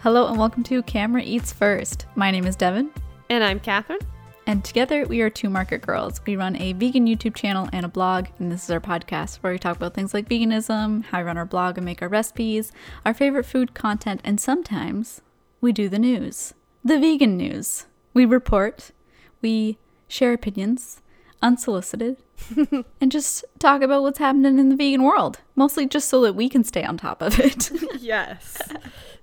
Hello and welcome to Camera Eats First. My name is Devin, And I'm Catherine. and together we are two market girls. We run a vegan YouTube channel and a blog, and this is our podcast where we talk about things like veganism, how we run our blog and make our recipes, our favorite food content, and sometimes we do the news. The vegan news. We report, we share opinions, unsolicited, and just talk about what's happening in the vegan world. Mostly just so that we can stay on top of it. Yes.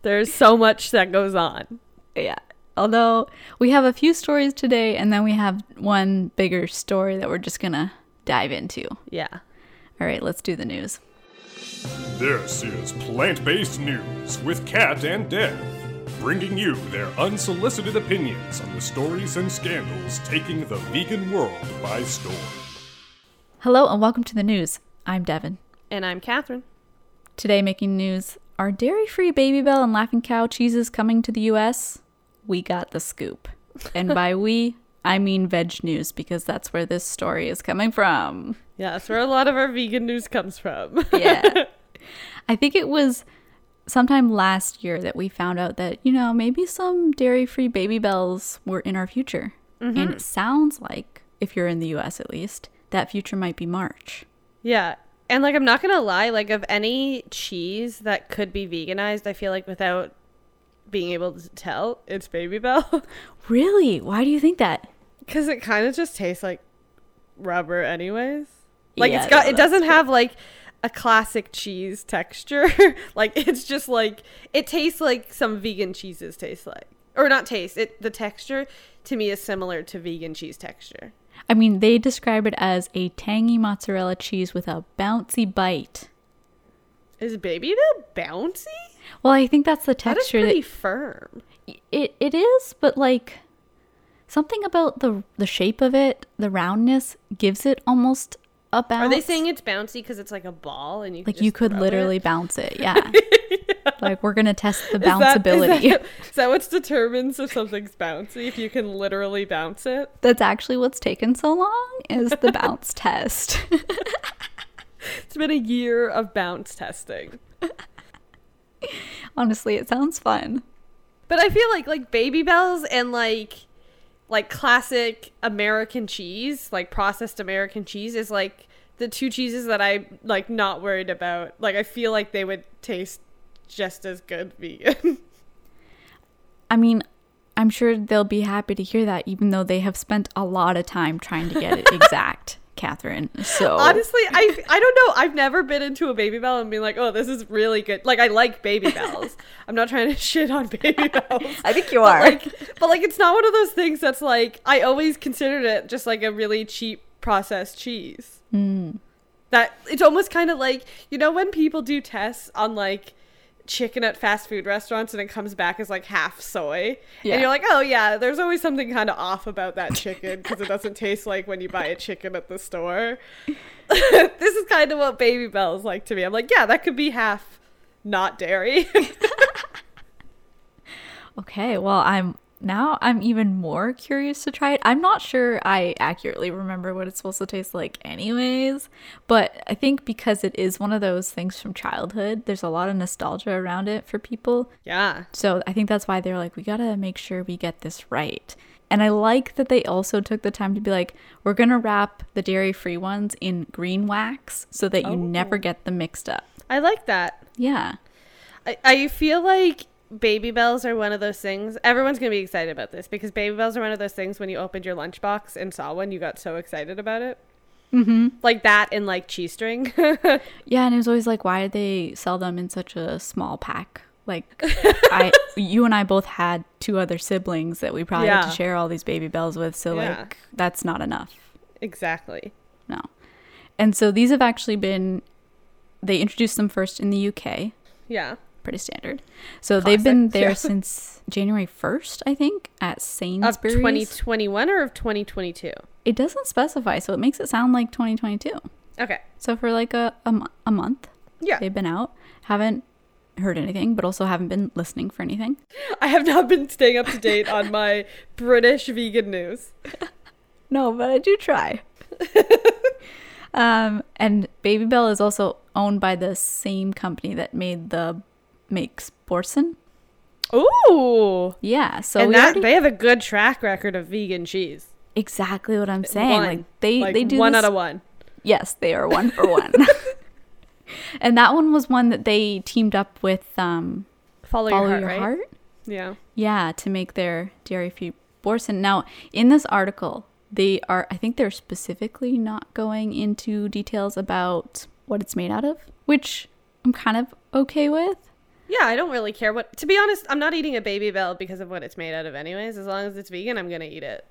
There's so much that goes on. yeah. Although we have a few stories today, and then we have one bigger story that we're just gonna dive into. Yeah. All right, let's do the news. This is Plant Based News with Kat and Dev, bringing you their unsolicited opinions on the stories and scandals taking the vegan world by storm. Hello, and welcome to the news. I'm Devin. And I'm Catherine. Today, making news are dairy free Babybel and Laughing Cow cheeses coming to the US? We got the scoop. And by we, I mean VegNews because that's where this story is coming from. Yeah, that's where a lot of our vegan news comes from. Yeah. I think it was sometime last year that we found out that, you know, maybe some dairy free Babybels were in our future. And mm-hmm. it sounds like, if you're in the US at least, that future might be March. yeah. And like I'm not gonna lie, like of any cheese that could be veganized, I feel like without being able to tell, it's Babybel. Really? Why do you think that? Because it kind of just tastes like rubber anyways. Like Yeah, it's got no, it doesn't have like a classic cheese texture. like it's just like it tastes like some vegan cheeses taste like. Or not taste, it the texture to me is similar to vegan cheese texture. I mean, they describe it as a tangy mozzarella cheese with a bouncy bite. Is Babybel bouncy? Well, I think that's the texture. That is pretty firm. it it is, but like something about the the shape of it, the roundness gives it almost a bounce. Are they saying it's bouncy because it's like a ball and you like you could literally it? bounce it? Yeah. Like we're gonna test the Is that- is bounceability. that- Is that what determines if something's bouncy? If you can literally bounce it? That's actually what's taken so long is the bounce test. It's been a year of bounce testing. Honestly, it sounds fun. But I feel like like Babybels and like like classic American cheese, like processed American cheese is like the two cheeses that I like not worried about. Like I feel like they would taste just as good vegan. I mean, I'm sure they'll be happy to hear that, even though they have spent a lot of time trying to get it exact, Catherine. So Honestly, I I don't know. I've never been into a Babybel and been like, "Oh, this is really good." Like I like Babybels. I'm not trying to shit on Babybels. I think you But are. like, but like, it's not one of those things that's like I always considered it just like a really cheap processed cheese. Hmm. That it's almost kind of like you know when people do tests on like chicken at fast food restaurants and it comes back as like half soy. Yeah. and you're like oh yeah there's always something kind of off about that chicken because it doesn't taste like when you buy a chicken at the store. This is kind of what Babybel is like to me. I'm like yeah that could be half not dairy. Okay, well, I'm now I'm even more curious to try it. I'm not sure I accurately remember what it's supposed to taste like anyways, but I think because it is one of those things from childhood, there's a lot of nostalgia around it for people. yeah So I think that's why they're like, we gotta make sure we get this right. And I like that they also took the time to be like, we're gonna wrap the dairy free ones in green wax so that you never oh. get them mixed up. i like that Yeah. I, I feel like Babybels are one of those things everyone's gonna be excited about this because Babybels are one of those things when you opened your lunchbox and saw one you got so excited about it mm-hmm. like that and like cheese string Yeah, and it was always like, why did they sell them in such a small pack? Like, I, you and I both had two other siblings that we probably had to share all these Babybels with. So Yeah. like, that's not enough. exactly No. And so these have actually been, they introduced them first in the UK, yeah pretty standard. So they've been there yeah. since January 1st, I think, at of 2021 or of 2022 It doesn't specify, so it makes it sound like 2022. okay So for like a, a, a month, yeah they've been out. Haven't heard anything, but also haven't been listening for anything. i have not been staying up to date on my british vegan news No, but I do try. um, and Babybel is also owned by the same company that made the makes Boursin. Ooh. Yeah, so and that already- they have a good track record of vegan cheese. exactly what I'm saying. One. Like they Like, they do one this- out of one. Yes, they are one for one. and that one was one that they teamed up with um, Follow, Follow your Your heart, Heart. Yeah. Yeah, to make their dairy free Boursin. Now, in this article, they are, I think they're specifically not going into details about what it's made out of, which I'm kind of okay with. Yeah, I don't really care what. To be honest, I'm not eating a Babybel because of what it's made out of, anyways. As long as it's vegan, I'm gonna eat it.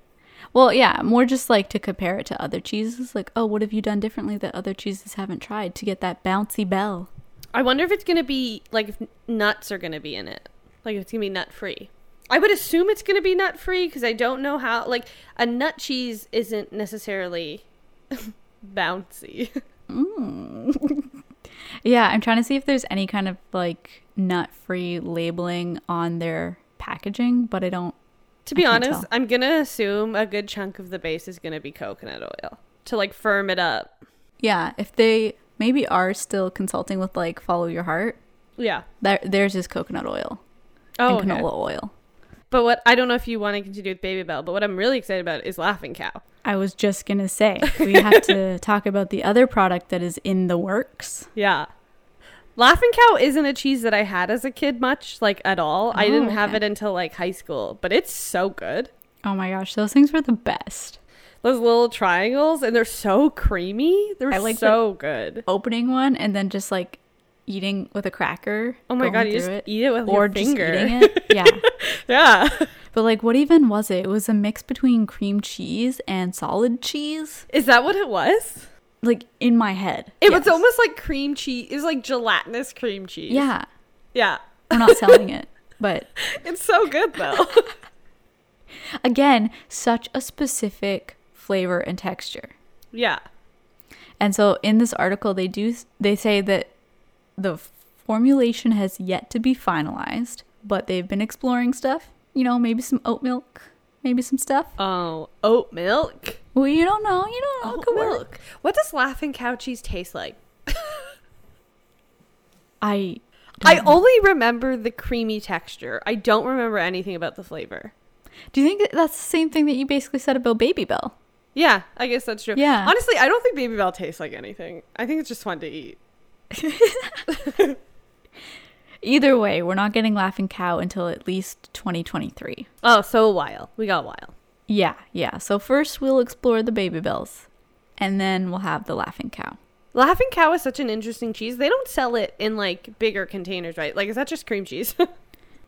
Well, yeah, more just like to compare it to other cheeses. Like, oh, what have you done differently that other cheeses haven't tried to get that bouncy bell? I wonder if it's gonna be like if nuts are gonna be in it, like if it's gonna be nut free. I would assume it's gonna be nut free because I don't know how. Like a nut cheese isn't necessarily bouncy. Mm. Yeah, I'm trying to see if there's any kind of like nut free labeling on their packaging, but I don't. to be honest, tell. I'm gonna assume a good chunk of the base is gonna be coconut oil to like firm it up. Yeah, if they maybe are still consulting with like Follow Your Heart, Yeah. there, theirs is coconut oil Oh, and okay. canola oil. But what I don't know if you want to continue with Babybel, but what I'm really excited about is Laughing Cow. I was just gonna say we have to talk about the other product that is in the works. Yeah. Laughing Cow isn't a cheese that I had as a kid much, like at all. I Oh, didn't have it until like high school, but it's so good. Oh my gosh, those things were the best. Those little triangles, and they're so creamy. They're I like so good. Opening one and then just like eating with a cracker. Oh my god, you just it, eat it with or your just eating it. Yeah, yeah. but like, what even was it? It was a mix between cream cheese and solid cheese. Is that what it was? Like in my head, It yes. was almost like cream cheese. It was like gelatinous cream cheese. yeah. Yeah. We're not selling it, but It's so good though. again, such a specific flavor and texture. yeah. And so in this article they do they say that the formulation has yet to be finalized, but they've been exploring stuff, you know, maybe some oat milk, maybe some stuff. Oh, oat milk. Well, you don't know, you don't know. Oat could work. milk. What does Laughing Cow cheese taste like? I I know. only remember the creamy texture. I don't remember anything about the flavor. Do you think that's the same thing that you basically said about Babybel? Yeah, I guess that's true. Yeah. Honestly, I don't think Babybel tastes like anything. I think it's just fun to eat. Either way, we're not getting Laughing Cow until at least 2023. Oh, so a while. We got a while. Yeah, yeah. So first we'll explore the Babybels, and then we'll have the Laughing Cow. Laughing Cow is such an interesting cheese. They don't sell it in like bigger containers, right? Like, is that just cream cheese?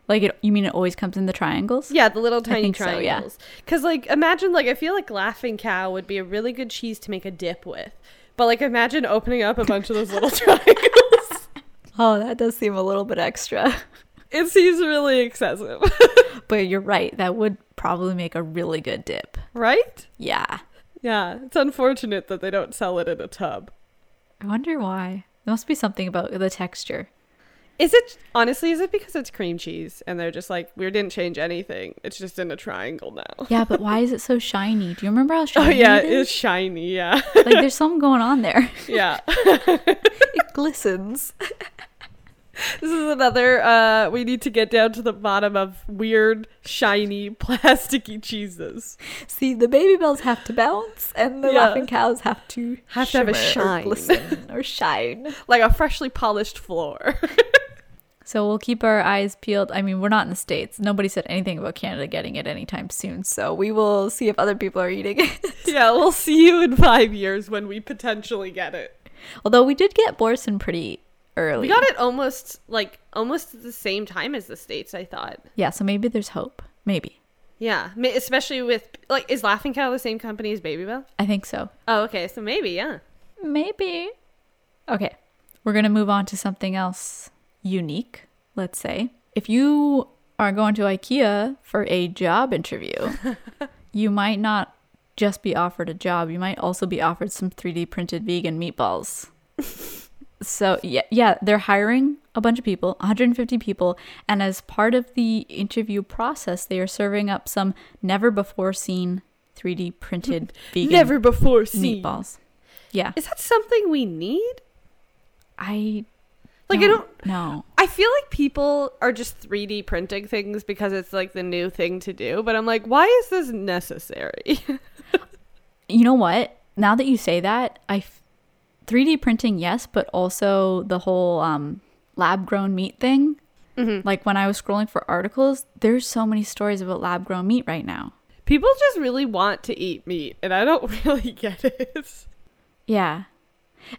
Like it, you mean it always comes in the triangles? yeah, the little tiny think so, yeah. triangles. Because, like, imagine, like, I feel like Laughing Cow would be a really good cheese to make a dip with. But, like, imagine opening up a bunch of those little triangles. Oh, that does seem a little bit extra. It seems really excessive. But you're right. That would probably make a really good dip. right? Yeah. Yeah, it's unfortunate that they don't sell it in a tub. I wonder why. There must be something about the texture. Is it honestly? Is it because it's cream cheese and they're just like we didn't change anything? It's just in a triangle now. Yeah, but why is it so shiny? Do you remember how shiny? Oh yeah, it it's is? shiny. Yeah, like there's something going on there. yeah. It glistens. This is another. uh We need to get down to the bottom of weird, shiny, plasticky cheeses. See, the Babybels have to bounce, and the Yeah. laughing cows have to Have to have a shine. or glisten or shine. like a freshly polished floor. So we'll keep our eyes peeled. I mean, we're not in the states. Nobody said anything about Canada getting it anytime soon. So we will see if other people are eating it. yeah, we'll see you in five years when we potentially get it. Although we did get Boursin pretty early. We got it almost like almost at the same time as the states. I thought. Yeah, so maybe there's hope. Maybe. Yeah, especially with like, is Laughing Cow the same company as Babybel? I think so. Oh, okay, so maybe, yeah. Maybe. Okay. We're going to move on to something else unique, let's say. If you are going to IKEA for a job interview, you might not just be offered a job, you might also be offered some 3D printed vegan meatballs. so, yeah, yeah, they're hiring a bunch of people, 150 people, and as part of the interview process, they are serving up some never before seen 3D printed vegan Never before seen. meatballs. Yeah. Is that something we need? I Like I don't No. I feel like people are just 3D printing things because it's like the new thing to do, but I'm like, why is this necessary? You know what? Now that you say that, I f- 3D printing, yes, but also the whole um, lab grown meat thing. Like when I was scrolling for articles, there's so many stories about lab grown meat right now. people just really want to eat meat, and I don't really get it. Yeah.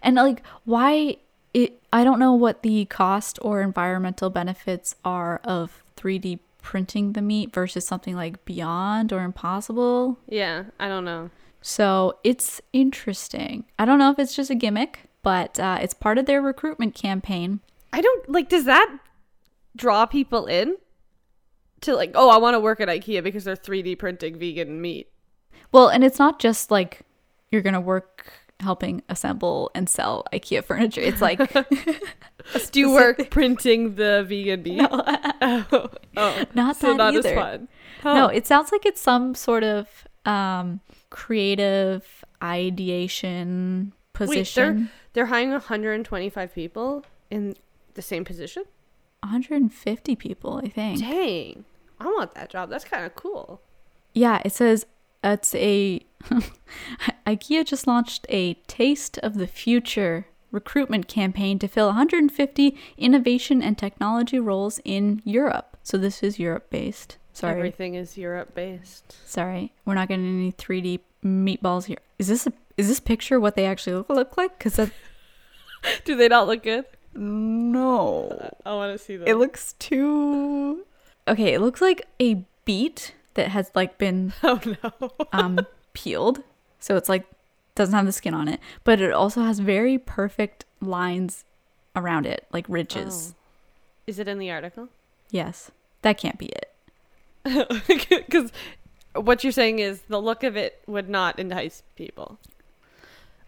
And like why it I don't know what the cost or environmental benefits are of 3D printing the meat versus something like Beyond or Impossible. Yeah, I don't know. So it's interesting. I don't know if it's just a gimmick, but uh, it's part of their recruitment campaign. I don't like. Does that draw people in to like? Oh, I want to work at IKEA because they're 3D printing vegan meat. Well, and it's not just like you're going to work helping assemble and sell IKEA furniture. It's like Do you work printing the vegan meat? oh, oh, not so that not either. as fun. No, it sounds like it's some sort of um, creative ideation Wait, they're position. they're hiring 125 people in the same position. 150 people, I think. Dang, I want that job. That's kind of cool. Yeah, it says it's a IKEA just launched a Taste of the Future recruitment campaign to fill 150 innovation and technology roles in Europe. So this is Europe based. Sorry. Everything is Europe based. Sorry. We're not getting any 3D meatballs here. Is this a is this picture what they actually look, look like? Cuz Do they not look good? no. I want to see them. It looks too Okay, it looks like a beet that has like been oh no. um peeled. So it's like doesn't have the skin on it, but it also has very perfect lines around it, like ridges. Oh. Is it in the article? Yes. That can't be it. Because what you're saying is the look of it would not entice people.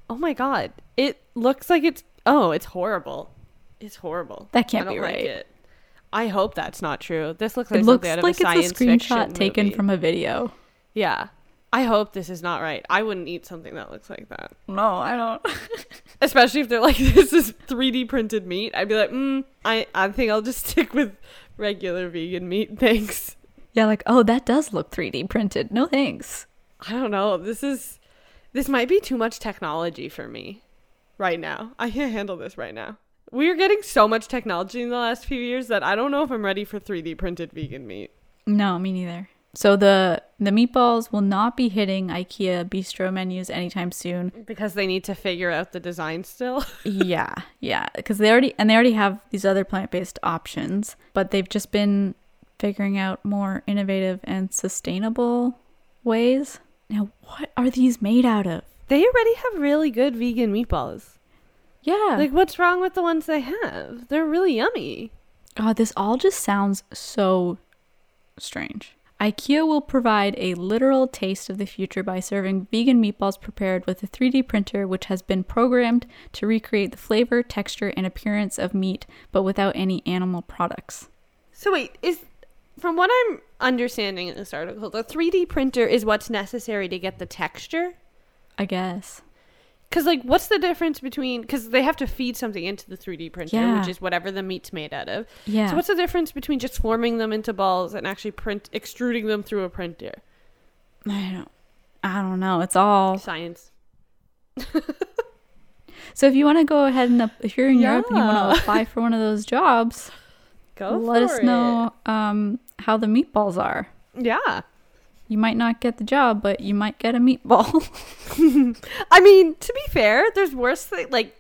Oh my god! It looks like it's. Oh, it's horrible. It's horrible. That can't I don't be like right. it. I hope that's not true. This looks like It looks something out of like it's a screenshot taken movie. from a video. Yeah. I hope this is not right. I wouldn't eat something that looks like that. No, I don't. Especially if they're like, this is 3D printed meat. I'd be like, mm, I, I think I'll just stick with regular vegan meat. Thanks. yeah, like, oh, that does look 3D printed. No thanks. I don't know. This is this might be too much technology for me right now. I can't handle this right now. We're getting so much technology in the last few years that I don't know if I'm ready for 3D printed vegan meat. No, me neither. So the the meatballs will not be hitting IKEA bistro menus anytime soon. Because they need to figure out the design still. yeah, yeah, because they already and they already have these other plant-based options, but they've just been figuring out more innovative and sustainable ways. Now, what are these made out of? they already have really good vegan meatballs. Yeah. Like what's wrong with the ones they have? They're really yummy. God, this all just sounds so strange. IKEA will provide a literal taste of the future by serving vegan meatballs prepared with a 3D printer which has been programmed to recreate the flavor, texture, and appearance of meat but without any animal products. So wait, is from what I'm understanding in this article, the 3D printer is what's necessary to get the texture? I guess. Cuz like what's the difference between cuz they have to feed something into the 3D printer, Yeah. which is whatever the meat's made out of. Yeah. So what's the difference between just forming them into balls and actually print extruding them through a printer? I don't I don't know. It's all Science. So if you want to go ahead and if you're in Europe and you want to apply for one of those jobs, Go let us for know um, how the meatballs are. Yeah. You might not get the job, but you might get a meatball. I mean, to be fair, there's worse thing like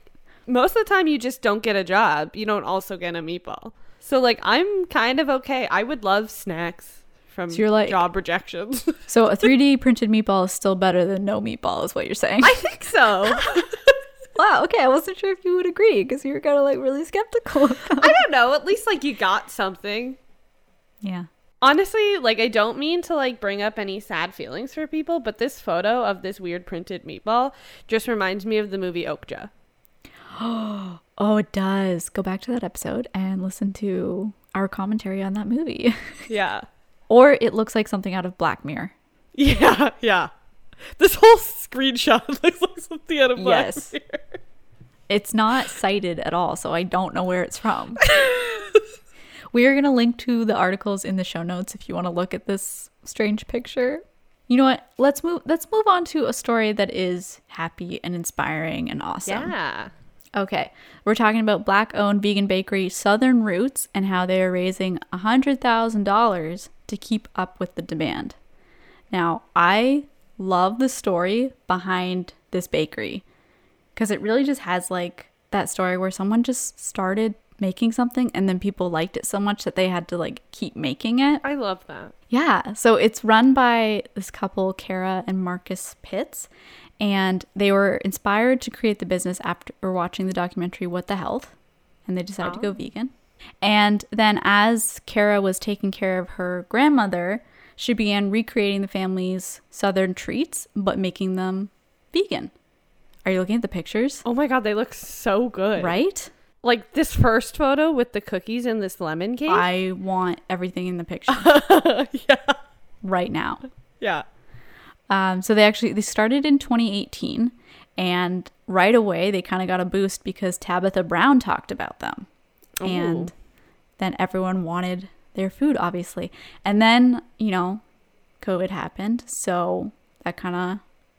most of the time you just don't get a job. You don't also get a meatball. So like I'm kind of okay. I would love snacks from So you're like- job rejections. so a 3D printed meatball is still better than no meatball, is what you're saying. I think so. wow. Okay, I wasn't sure if you would agree because you were kind of like really skeptical. I don't know. At least like you got something. yeah. Honestly, like I don't mean to like bring up any sad feelings for people, but this photo of this weird printed meatball just reminds me of the movie Okja. Oh, it does. Go back to that episode and listen to our commentary on that movie. Yeah. or it looks like something out of Black Mirror. Yeah, yeah. This whole screenshot looks like something out of Black Yes. Mirror. It's not cited at all, so I don't know where it's from. we are going to link to the articles in the show notes if you want to look at this strange picture. You know what? Let's move let's move on to a story that is happy and inspiring and awesome. Yeah. Okay. We're talking about black-owned vegan bakery Southern Roots and how they are raising $100,000 to keep up with the demand. Now, I love the story behind this bakery because it really just has like that story where someone just started making something and then people liked it so much that they had to like keep making it. I love that. Yeah. So it's run by this couple, Kara and Marcus Pitts, and they were inspired to create the business after watching the documentary What the Health, and they decided to go oh. vegan. And then as Kara was taking care of her grandmother, she began recreating the family's southern treats but making them vegan. Are you looking at the pictures? Oh my god, they look so good. Right? Like this first photo with the cookies and this lemon cake. I want everything in the picture yeah. right now. Yeah. Um, so they actually they started in 2018, and right away they kind of got a boost because Tabitha Brown talked about them, and then everyone wanted their food, obviously. And then you know, COVID happened, so that kind of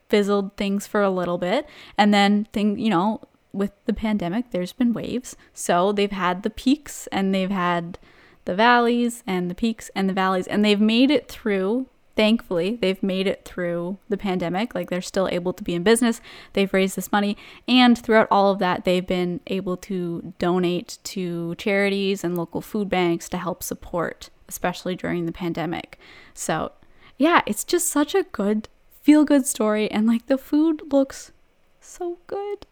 fizzled things for a little bit, and then thing you know with the pandemic, there's been waves, so they've had the peaks and they've had the valleys and the peaks and the valleys, and they've made it through thankfully they've made it through the pandemic. Like they're still able to be in business. They've raised this money. And throughout all of that they've been able to donate to charities and local food banks to help support especially during the pandemic. So yeah it's just such a good feel good story. And like the food looks so good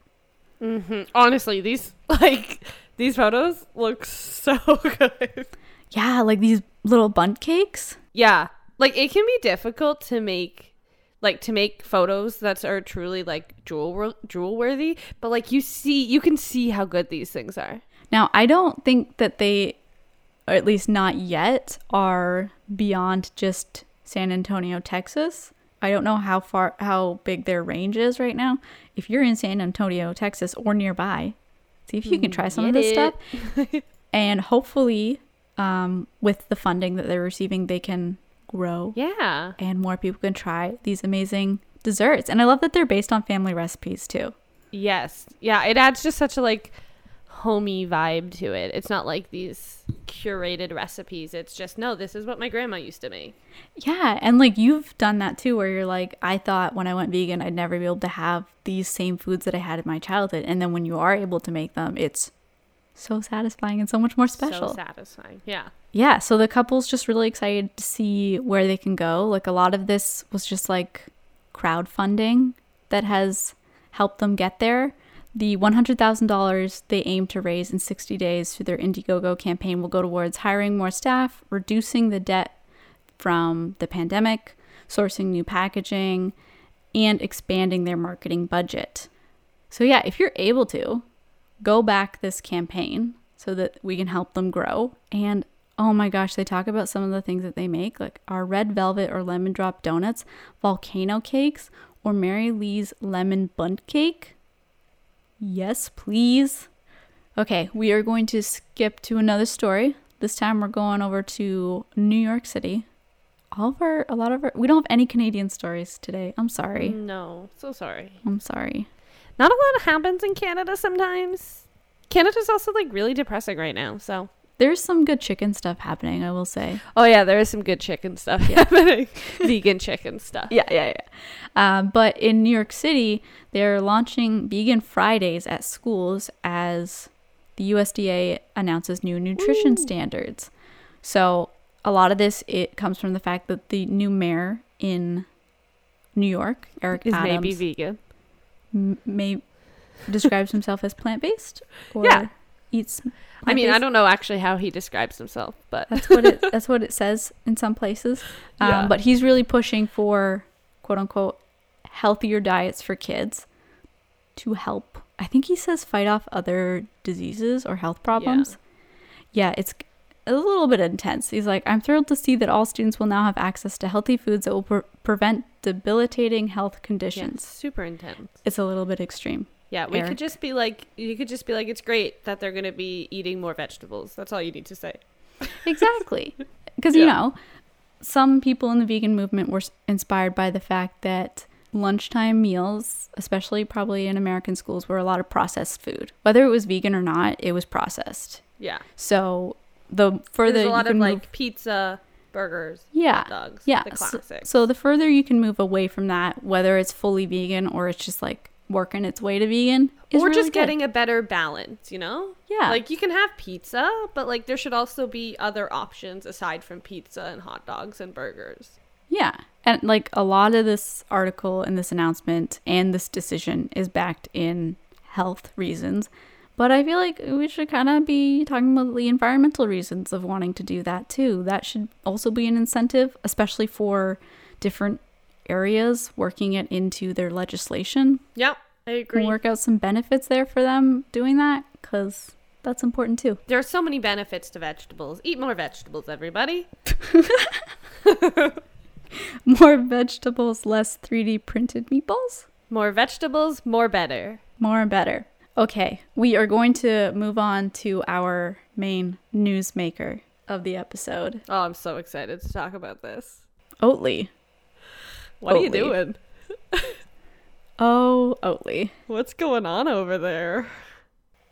hmm Honestly, these like these photos look so good. yeah like these little bundt cakes Yeah. Like it can be difficult to make like to make photos that are truly like jewel jewel worthy, but like you see you can see how good these things are. Now, I don't think that they, or at least not yet, are beyond just San Antonio, Texas. I don't know how far, how big their range is right now. If you're in San Antonio, Texas, or nearby, see if you can try some of this it. stuff. And hopefully, um, with the funding that they're receiving, they can grow Yeah. and more people can try these amazing desserts. And I love that they're based on family recipes too. Yes. Yeah, it adds just such a like homey vibe to it. It's not like these curated recipes. It's just no, this is what my grandma used to make. Yeah, and like you've done that too, where you're like, I thought when I went vegan, I'd never be able to have these same foods that I had in my childhood. And then when you are able to make them, it's so satisfying and so much more special. So satisfying. Yeah. yeah, so the couple's just really excited to see where they can go. Like a lot of this was just like crowdfunding that has helped them get there. The $100,000 they aim to raise in 60 days through their Indiegogo campaign will go towards hiring more staff, reducing the debt from the pandemic, sourcing new packaging, and expanding their marketing budget. So, yeah, if you're able to, go back this campaign so that we can help them grow. And oh my gosh, they talk about some of the things that they make, like our red velvet or lemon drop donuts, volcano cakes, or Mary Lee's lemon bundt cake. Yes, please. Okay, we are going to skip to another story. This time we're going over to New York City. All of our, a lot of our, we don't have any Canadian stories today. I'm sorry. No, so sorry. I'm sorry. Not a lot happens in Canada sometimes. Canada's also like really depressing right now. So, There's some good chicken stuff happening, I will say. oh yeah, there is some good chicken stuff happening. Vegan chicken stuff. Yeah, yeah, yeah. Um, but in New York City, they're launching vegan Fridays at schools as the USDA announces new nutrition standards. So a lot of this it comes from the fact that the new mayor in New York, Eric Is Adams, maybe vegan. m- may describes himself as plant based or Yeah. Eats. I mean, I don't know actually how he describes himself, but That's what it. that's what it says in some places. Um, Yeah. But he's really pushing for quote unquote healthier diets for kids to help. I think he says fight off other diseases or health problems. Yeah, it's a little bit intense. He's like, I'm thrilled to see that all students will now have access to healthy foods that will pre- prevent debilitating health yeah, conditions. super intense. It's a little bit extreme. Yeah, we Eric. could just be like, you could just be like, it's great that they're going to be eating more vegetables. That's all you need to say. Exactly. Because, you know, some people in the vegan movement were inspired by the fact that lunchtime meals, especially probably in American schools, were a lot of processed food. Whether it was vegan or not, it was processed. Yeah. So the further There's a lot of can like move, pizza, burgers, yeah, dogs, yeah. the So, so the further you can move away from that, whether it's fully vegan or it's just like working its way to vegan, or really just good. getting a better balance, you know? Yeah. Like you can have pizza, but like there should also be other options aside from pizza and hot dogs and burgers. Yeah. And like a lot of this article and this announcement and this decision is backed in health reasons. But I feel like we should kind of be talking about the environmental reasons of wanting to do that too. That should also be an incentive, especially for different areas working it into their legislation. Yep, I agree. And work out some benefits there for them doing that because that's important too. There are so many benefits to vegetables. Eat more vegetables, everybody. More vegetables, less 3D printed meatballs. More vegetables, more better. More and better. Okay, we are going to move on to our main newsmaker of the episode, Oh, I'm so excited to talk about this. Oatly. What are you doing? Oh, Oatly. What's going on over there?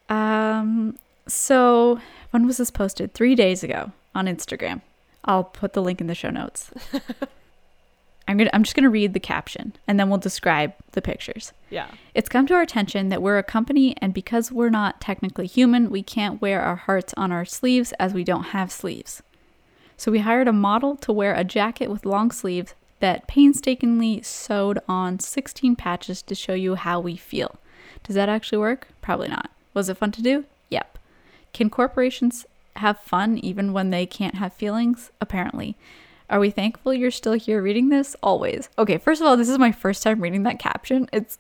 Um, so when was this posted? Three days ago on Instagram. I'll put the link in the show notes. I'm gonna. I'm just gonna read the caption, and then we'll describe the pictures. Yeah. It's come to our attention that we're a company, and because we're not technically human, we can't wear our hearts on our sleeves as we don't have sleeves. So we hired a model to wear a jacket with long sleeves that painstakingly sewed on 16 patches to show you how we feel. Does that actually work? Probably not. Was it fun to do? Yep. Can corporations have fun even when they can't have feelings? Apparently. Are we thankful you're still here reading this? Always. Okay, first of all, this is my first time reading that caption. It's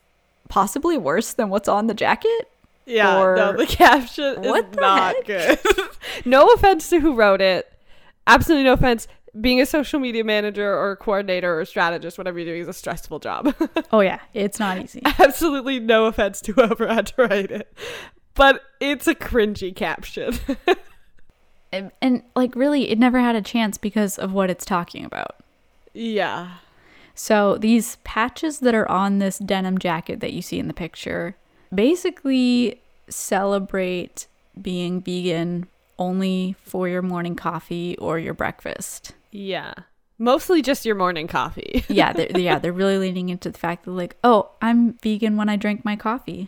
possibly worse than what's on the jacket. Yeah, Or- no, the caption is the not heck? good. no offense to who wrote it. Absolutely no offense. Being a social media manager or coordinator or strategist, whatever you're doing, is a stressful job. Oh, yeah, it's not easy. Absolutely no offense to whoever had to write it. But it's a cringy caption. and, and, like, really, it never had a chance because of what it's talking about. yeah. So, these patches that are on this denim jacket that you see in the picture basically celebrate being vegan only for your morning coffee or your breakfast. Yeah. Mostly just your morning coffee. Yeah, they're, yeah, they're really leaning into the fact that, like, oh, I'm vegan when I drink my coffee.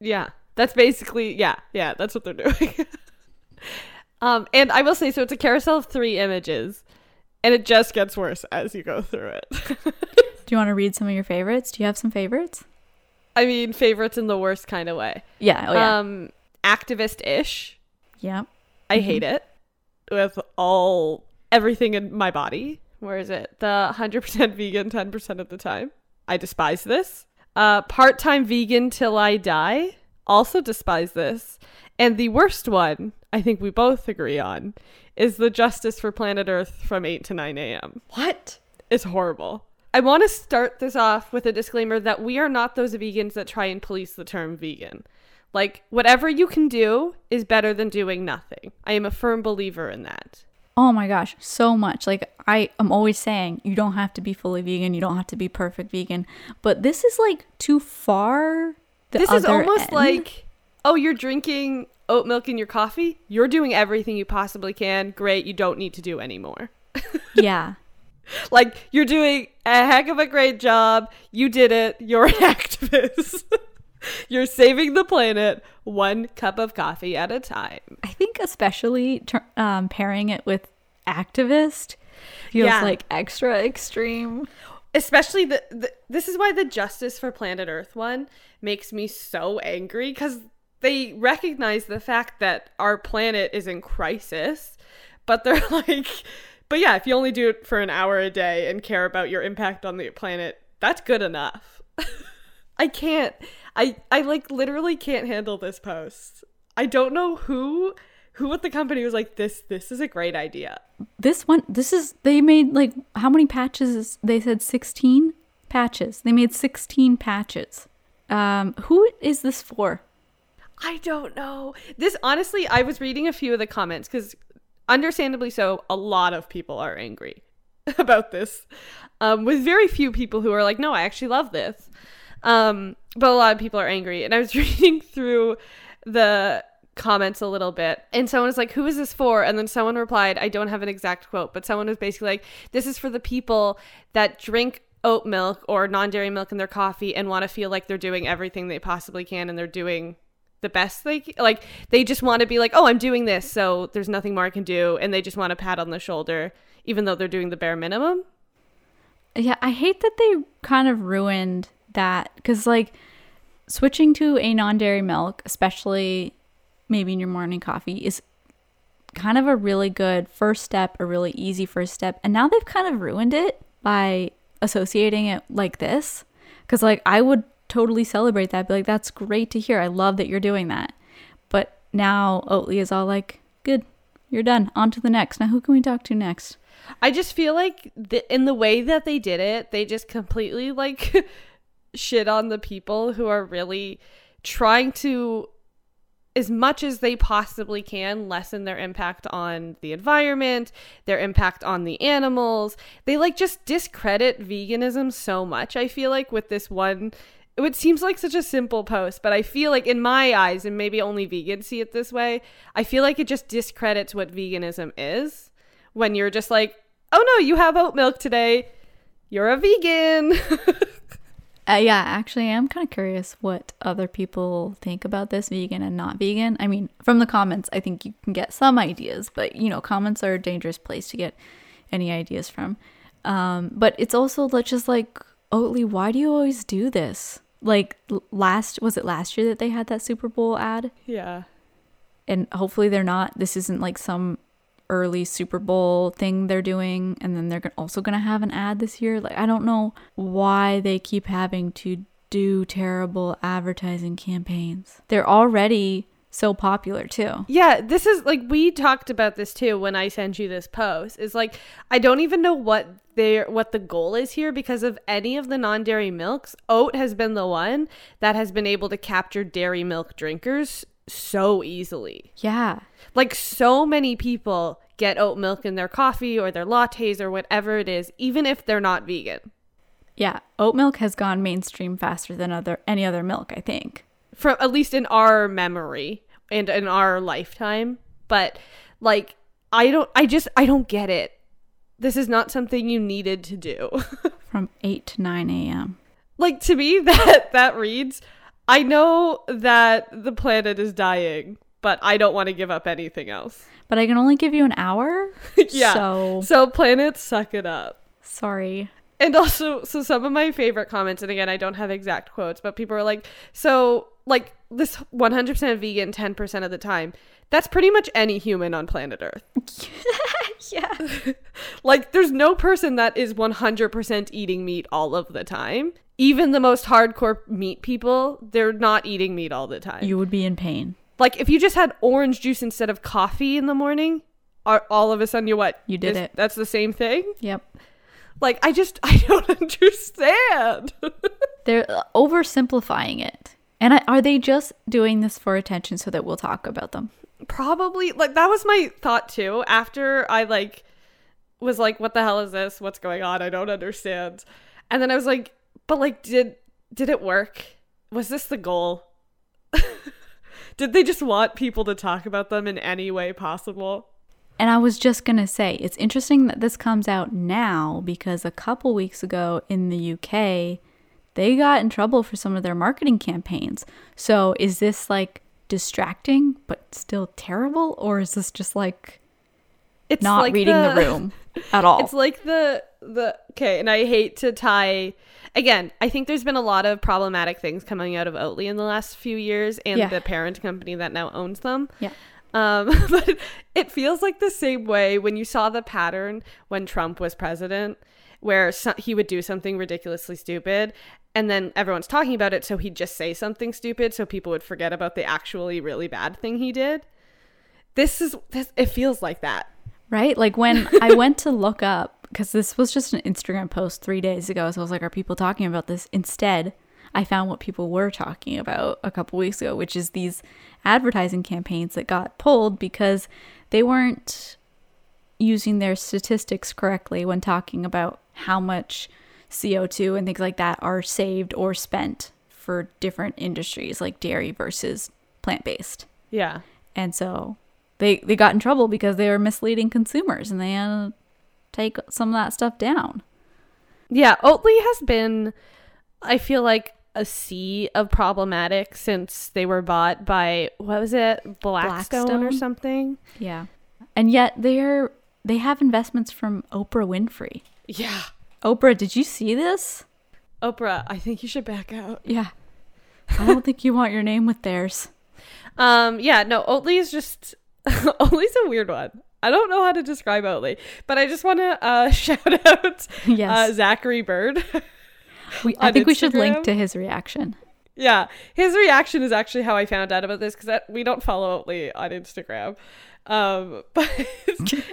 Yeah, that's basically yeah, yeah, that's what they're doing. um, and I will say, so it's a carousel of three images, and it just gets worse as you go through it. Do you want to read some of your favorites? Do you have some favorites? I mean, favorites in the worst kind of way. Yeah, oh, yeah. Um, activist-ish. yeah. I hate it with all everything in my body. Where is it? The 100% vegan 10% of the time. I despise this. Uh, part-time vegan till I die. Also despise this. And the worst one, I think we both agree on, is the Justice for Planet Earth from 8 to 9 a.m. What? It's horrible. I want to start this off with a disclaimer that we are not those vegans that try and police the term vegan. Like, whatever you can do is better than doing nothing. I am a firm believer in that. Oh my gosh, so much. Like I am always saying you don't have to be fully vegan, you don't have to be perfect vegan, but this is like too far. The this is almost end. like, oh, you're drinking oat milk in your coffee? You're doing everything you possibly can. Great, you don't need to do anymore. yeah. Like, you're doing a heck of a great job. You did it. You're an activist. You're saving the planet one cup of coffee at a time. I think especially um, pairing it with activist feels Yeah. like extra extreme. especially the, the this is why the justice for planet earth one makes me so angry because they recognize the fact that our planet is in crisis but they're like but yeah if you only do it for an hour a day and care about your impact on the planet that's good enough i can't i i like literally can't handle this post i don't know who who at the company was like this this is a great idea This one, this is they made like how many patches? They said sixteen patches. They made sixteen patches Um, who is this for? I don't know. This honestly, I was reading a few of the comments because, understandably so, a lot of people are angry about this. Um, with very few people who are like, "No, I actually love this." Um, but a lot of people are angry, and I was reading through the comments a little bit and someone was like who is this for? And then someone replied i don't have an exact quote but someone was basically like this is for the people that drink oat milk or non-dairy milk in their coffee and want to feel like they're doing everything they possibly can and they're doing the best they c- like they just want to be like oh i'm doing this so there's nothing more i can do and they just want a pat on the shoulder even though they're doing the bare minimum. Yeah, I hate that they kind of ruined that because, like, switching to a non dairy milk, especially maybe in your morning coffee, is kind of a really good first step, a really easy first step. And now they've kind of ruined it by associating it like this. Because, like, I would totally celebrate that, be like, that's great to hear. I love that you're doing that. But now Oatly is all like, good, you're done. On to the next. Now, who can we talk to next? I just feel like the, in the way that they did it, they just completely like shit on the people who are really trying to, as much as they possibly can, lessen their impact on the environment, their impact on the animals. They like just discredit veganism so much, I feel like, with this one. It seems like such a simple post, but I feel like in my eyes, and maybe only vegans see it this way, I feel like it just discredits what veganism is when you're just like, oh no, you have oat milk today. You're a vegan. Uh, yeah, actually, I'm kind of curious what other people think about this vegan and not vegan. I mean, from the comments, I think you can get some ideas, but you know, comments are a dangerous place to get any ideas from. Um, but it's also like- just like, Oatly, why do you always do this? Like last, was it last year that they had that Super Bowl ad? yeah. and hopefully they're not this isn't like some early super bowl thing they're doing and then they're also going to have an ad this year like i don't know why they keep having to do terrible advertising campaigns they're already so popular too Yeah, this is like we talked about this too when I sent you this post. Is like I don't even know what their what the goal is here because of any of the non-dairy milks. Oat has been the one that has been able to capture dairy milk drinkers so easily. yeah Like so many people get oat milk in their coffee or their lattes or whatever it is, even if they're not vegan. yeah oat milk has gone mainstream faster than other any other milk i think. From at least in our memory and in our lifetime but like i don't i just i don't get it. This is not something you needed to do. From 8 to 9 a.m like to me that that reads i know that the planet is dying but i don't want to give up anything else but i can only give you an hour yeah so so planets suck it up sorry And also, so some of my favorite comments, and again, I don't have exact quotes, but people are like, so, like, this 100% vegan 10% of the time, that's pretty much any human on planet Earth. yeah Like, there's no person that is 100% eating meat all of the time. Even the most hardcore meat people, they're not eating meat all the time. you would be in pain like, if you just had orange juice instead of coffee in the morning, are all of a sudden you what? You did Is- it. That's the same thing? yep Like, I just, I don't understand. They're uh, oversimplifying it. And I, are they just doing this for attention so that we'll talk about them? probably like that was my thought too after i like was like what the hell is this what's going on i don't understand and then i was like but like did did it work was this the goal did they just want people to talk about them in any way possible And I was just going to say, it's interesting that this comes out now because a couple weeks ago in the UK, they got in trouble for some of their marketing campaigns. So is this like distracting but still terrible? Or is this just like it's not like reading the, room at all? It's like the the okay, and I hate to tie again. I think there's been a lot of problematic things coming out of Oatly in the last few years, and Yeah. the parent company that now owns them. yeah. Um, but it feels like the same way when you saw the pattern when Trump was president, where so- he would do something ridiculously stupid, and then everyone's talking about it, so he'd just say something stupid, so people would forget about the actually really bad thing he did. This is this. It feels like that. Right? Like when I went to look up, because this was just an Instagram post three days ago. So I was like, are people talking about this? Instead, I found what people were talking about a couple weeks ago, which is these advertising campaigns that got pulled because they weren't using their statistics correctly when talking about how much CO2 and things like that are saved or spent for different industries like dairy versus plant-based. Yeah. And so they they got in trouble because they were misleading consumers and they to take some of that stuff down. Yeah, Oatly has been, I feel like, a sea of problematic since they were bought by what was it, Blackstone, or something. Yeah. And yet they're they have investments from Oprah Winfrey. Yeah, Oprah, did you see this? Oprah, I think you should back out. Yeah. I don't think you want your name with theirs. Um, yeah, no, Oatly is just Oatly's a weird one. I don't know how to describe Oatly, but I just want to uh, shout out Yes. uh, Zachary Bird. We, I think we should link to his reaction. Yeah, his reaction is actually how I found out about this because we don't follow Oatly on Instagram. Um, but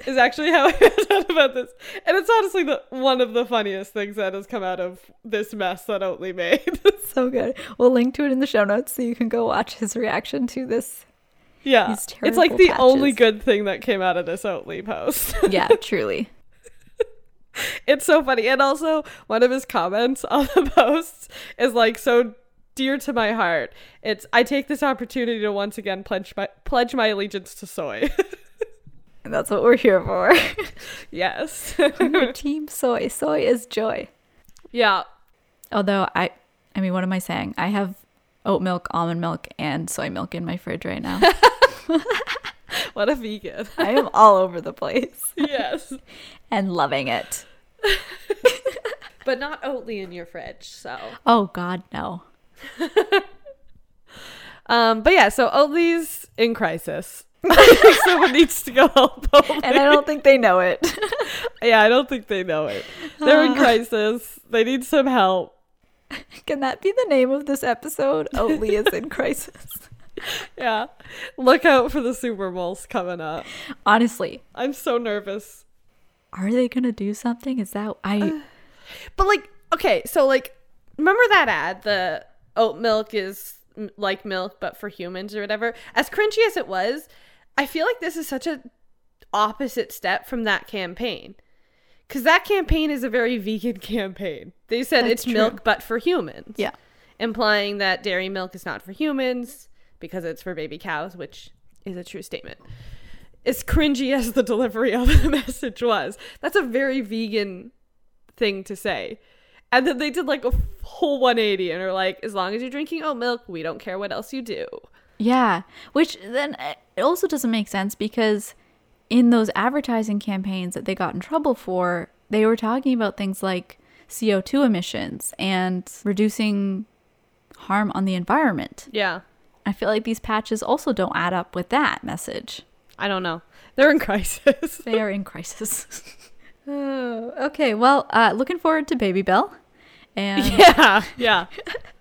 is actually how I found out about this, and it's honestly the one of the funniest things that has come out of this mess that Oatly made. So good. We'll link to it in the show notes so you can go watch his reaction to this. Yeah, it's like the only good thing that came out of this Oatly post. Yeah, truly. it's so funny, and also one of his comments on the post is like so dear to my heart. It's I take this opportunity to once again pledge my pledge my allegiance to soy. And that's what we're here for. yes. We're team soy. Soy is joy. yeah. Although I I mean, what am I saying? I have oat milk, almond milk, and soy milk in my fridge right now. What a vegan. I am all over the place yes. and loving it. But not Oatly in your fridge, so. Oh God, no. Um, but yeah, so Oatly's in crisis. Someone needs to go help Oatly. And I don't think they know it. yeah, I don't think they know it. They're in crisis. They need some help. Can that be the name of this episode? Oatly is in crisis. Yeah. Look out for the Super Bowls coming up. Honestly, I'm so nervous. are they gonna do something? Is that I? Uh, but like, okay, so like, remember that ad? The oat milk is like milk, but for humans or whatever. As cringy as it was, I feel like this is such a opposite step from that campaign. Because that campaign is a very vegan campaign. They said That's it's true. milk, but for humans. Yeah. Implying that dairy milk is not for humans because it's for baby cows, which is a true statement. As cringy as the delivery of the message was, that's a very vegan thing to say. And then they did like a whole 180 and are like, as long as you're drinking oat milk, we don't care what else you do. Yeah, which then it also doesn't make sense because in those advertising campaigns that they got in trouble for, they were talking about things like CO2 emissions and reducing harm on the environment. Yeah. I feel like these patches also don't add up with that message. I don't know. They're in crisis. They are in crisis. oh, okay, well, uh, looking forward to Babybel. And yeah. Yeah.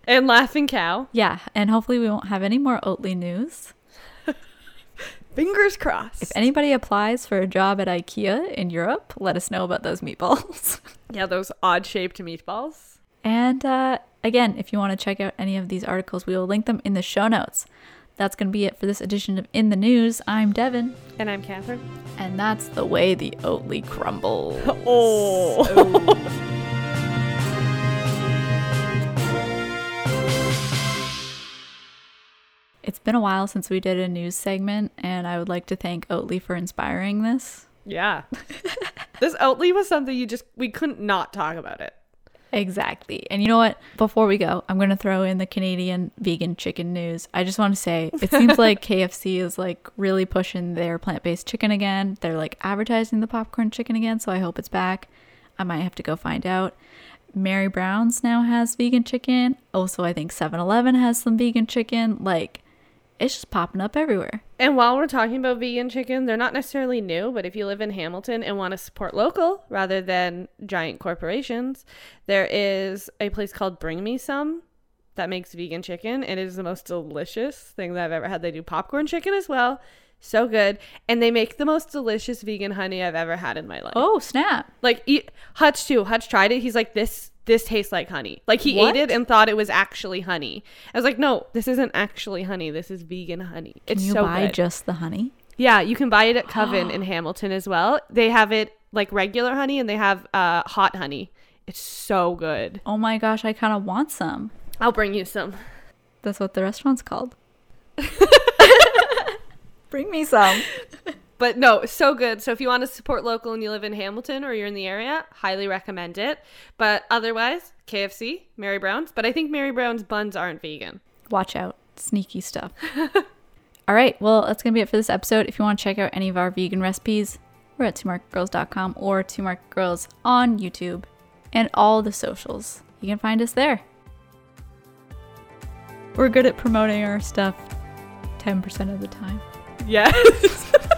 And Laughing Cow. yeah, and hopefully we won't have any more Oatly news. Fingers crossed. If anybody applies for a job at IKEA in Europe, let us know about those meatballs. yeah, those odd shaped meatballs. and uh, again, if you want to check out any of these articles, we will link them in the show notes. That's going to be it for this edition of In the News. I'm Devin, And I'm Catherine. and that's the way the Oatly crumbles. Oh. oh. It's been a while since we did a news segment, and I would like to thank Oatly for inspiring this. Yeah. this Oatly was something you just, we couldn't not talk about it. Exactly. And you know what? Before we go, I'm going to throw in the Canadian vegan chicken news. I just want to say it seems like KFC is like really pushing their plant based chicken again. They're like advertising the popcorn chicken again, so I hope it's back. I might have to go find out. Mary Brown's now has vegan chicken. Also, I think 7 Eleven has some vegan chicken. Like, it's just popping up everywhere. And while we're talking about vegan chicken, they're not necessarily new, but if you live in Hamilton and want to support local rather than giant corporations, there is a place called Bring Me Some that makes vegan chicken. and It is the most delicious thing that I've ever had. They do popcorn chicken as well. So good. And they make the most delicious vegan honey I've ever had in my life. Oh, snap. Like eat, Hutch too. Hutch tried it. He's like, this this tastes like honey. Like he What? ate it and thought it was actually honey. I was like, no, this isn't actually honey. This is vegan honey. Can It's you so buy good. just the honey? yeah, you can buy it at Coven in Hamilton as well. They have it like regular honey and they have uh, hot honey. It's so good. Oh my gosh, I kind of want some. I'll bring you some. That's what the restaurant's called. Bring me some. But no, so good. So if you want to support local and you live in Hamilton or you're in the area, highly recommend it. But otherwise, KFC, Mary Brown's. But I think Mary Brown's buns aren't vegan. Watch out. Sneaky stuff. All right. Well, that's going to be it for this episode. If you want to check out any of our vegan recipes, we're at twomarketgirls.com or two market girls on YouTube and all the socials. You can find us there. We're good at promoting our stuff 10% of the time. Yes.